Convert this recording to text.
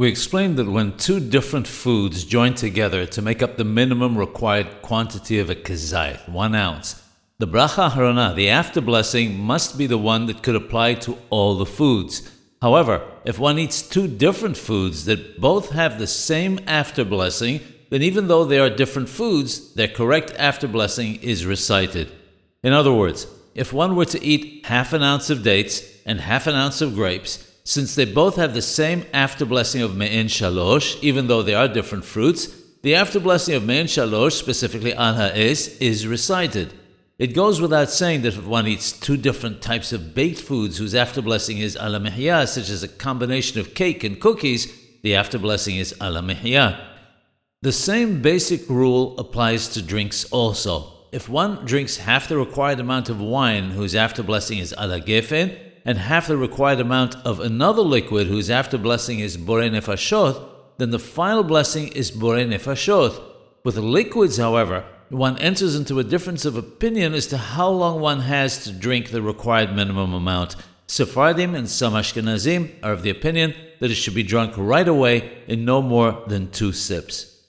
We explained that when two different foods join together to make up the minimum required quantity of a kazayt, one ounce, the bracha acharona, the after blessing, must be the one that could apply to all the foods. However, if one eats two different foods that both have the same after blessing, then even though they are different foods, their correct after blessing is recited. In other words, if one were to eat half an ounce of dates and half an ounce of grapes, since they both have the same after blessing of Me'in Shalosh, even though they are different fruits, the after blessing of Me'in Shalosh, specifically Al Ha'es, is recited. It goes without saying that if one eats two different types of baked foods whose after blessing is Mihya, such as a combination of cake and cookies, the after blessing is Mihya. The same basic rule applies to drinks also. If one drinks half the required amount of wine whose after blessing is Gefen, and half the required amount of another liquid whose after blessing is Bore Nefashot, then the final blessing is Bore Nefashot. With liquids, however, one enters into a difference of opinion as to how long one has to drink the required minimum amount. Sephardim and some Ashkenazim are of the opinion that it should be drunk right away in no more than two sips.